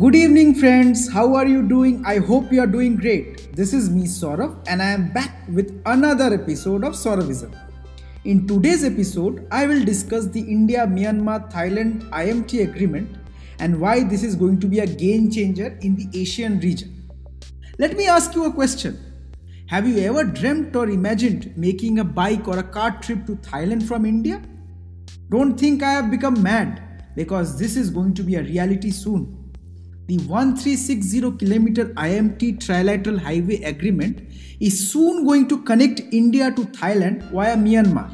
Good evening, friends. How are you doing? I hope you are doing great. This is me, Saurav, and I am back with another episode of Sauravism. In today's episode, I will discuss the India Myanmar Thailand IMT agreement and why this is going to be a game changer in the Asian region. Let me ask you a question Have you ever dreamt or imagined making a bike or a car trip to Thailand from India? Don't think I have become mad because this is going to be a reality soon. The 1360 km IMT trilateral highway agreement is soon going to connect India to Thailand via Myanmar.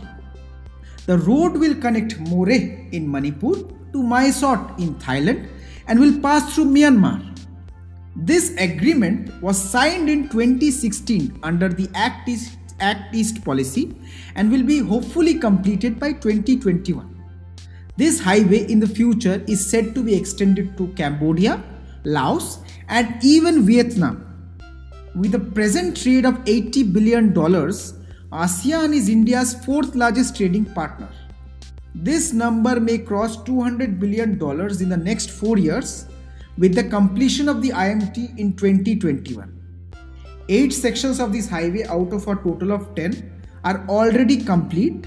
The road will connect Moreh in Manipur to Mae Sot in Thailand and will pass through Myanmar. This agreement was signed in 2016 under the Act East, Act East policy and will be hopefully completed by 2021. This highway in the future is said to be extended to Cambodia, Laos, and even Vietnam. With a present trade of $80 billion, ASEAN is India's fourth largest trading partner. This number may cross $200 billion in the next four years with the completion of the IMT in 2021. Eight sections of this highway out of a total of 10 are already complete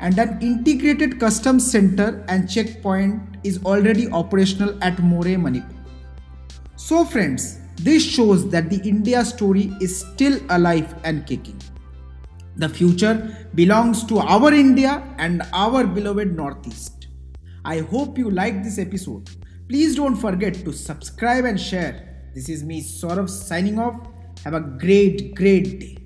and an integrated customs center and checkpoint is already operational at Moreh, Manipur. So friends, this shows that the India story is still alive and kicking. The future belongs to our India and our beloved Northeast. I hope you liked this episode. Please don't forget to subscribe and share. This is me, Saurav, signing off. Have a great, great day.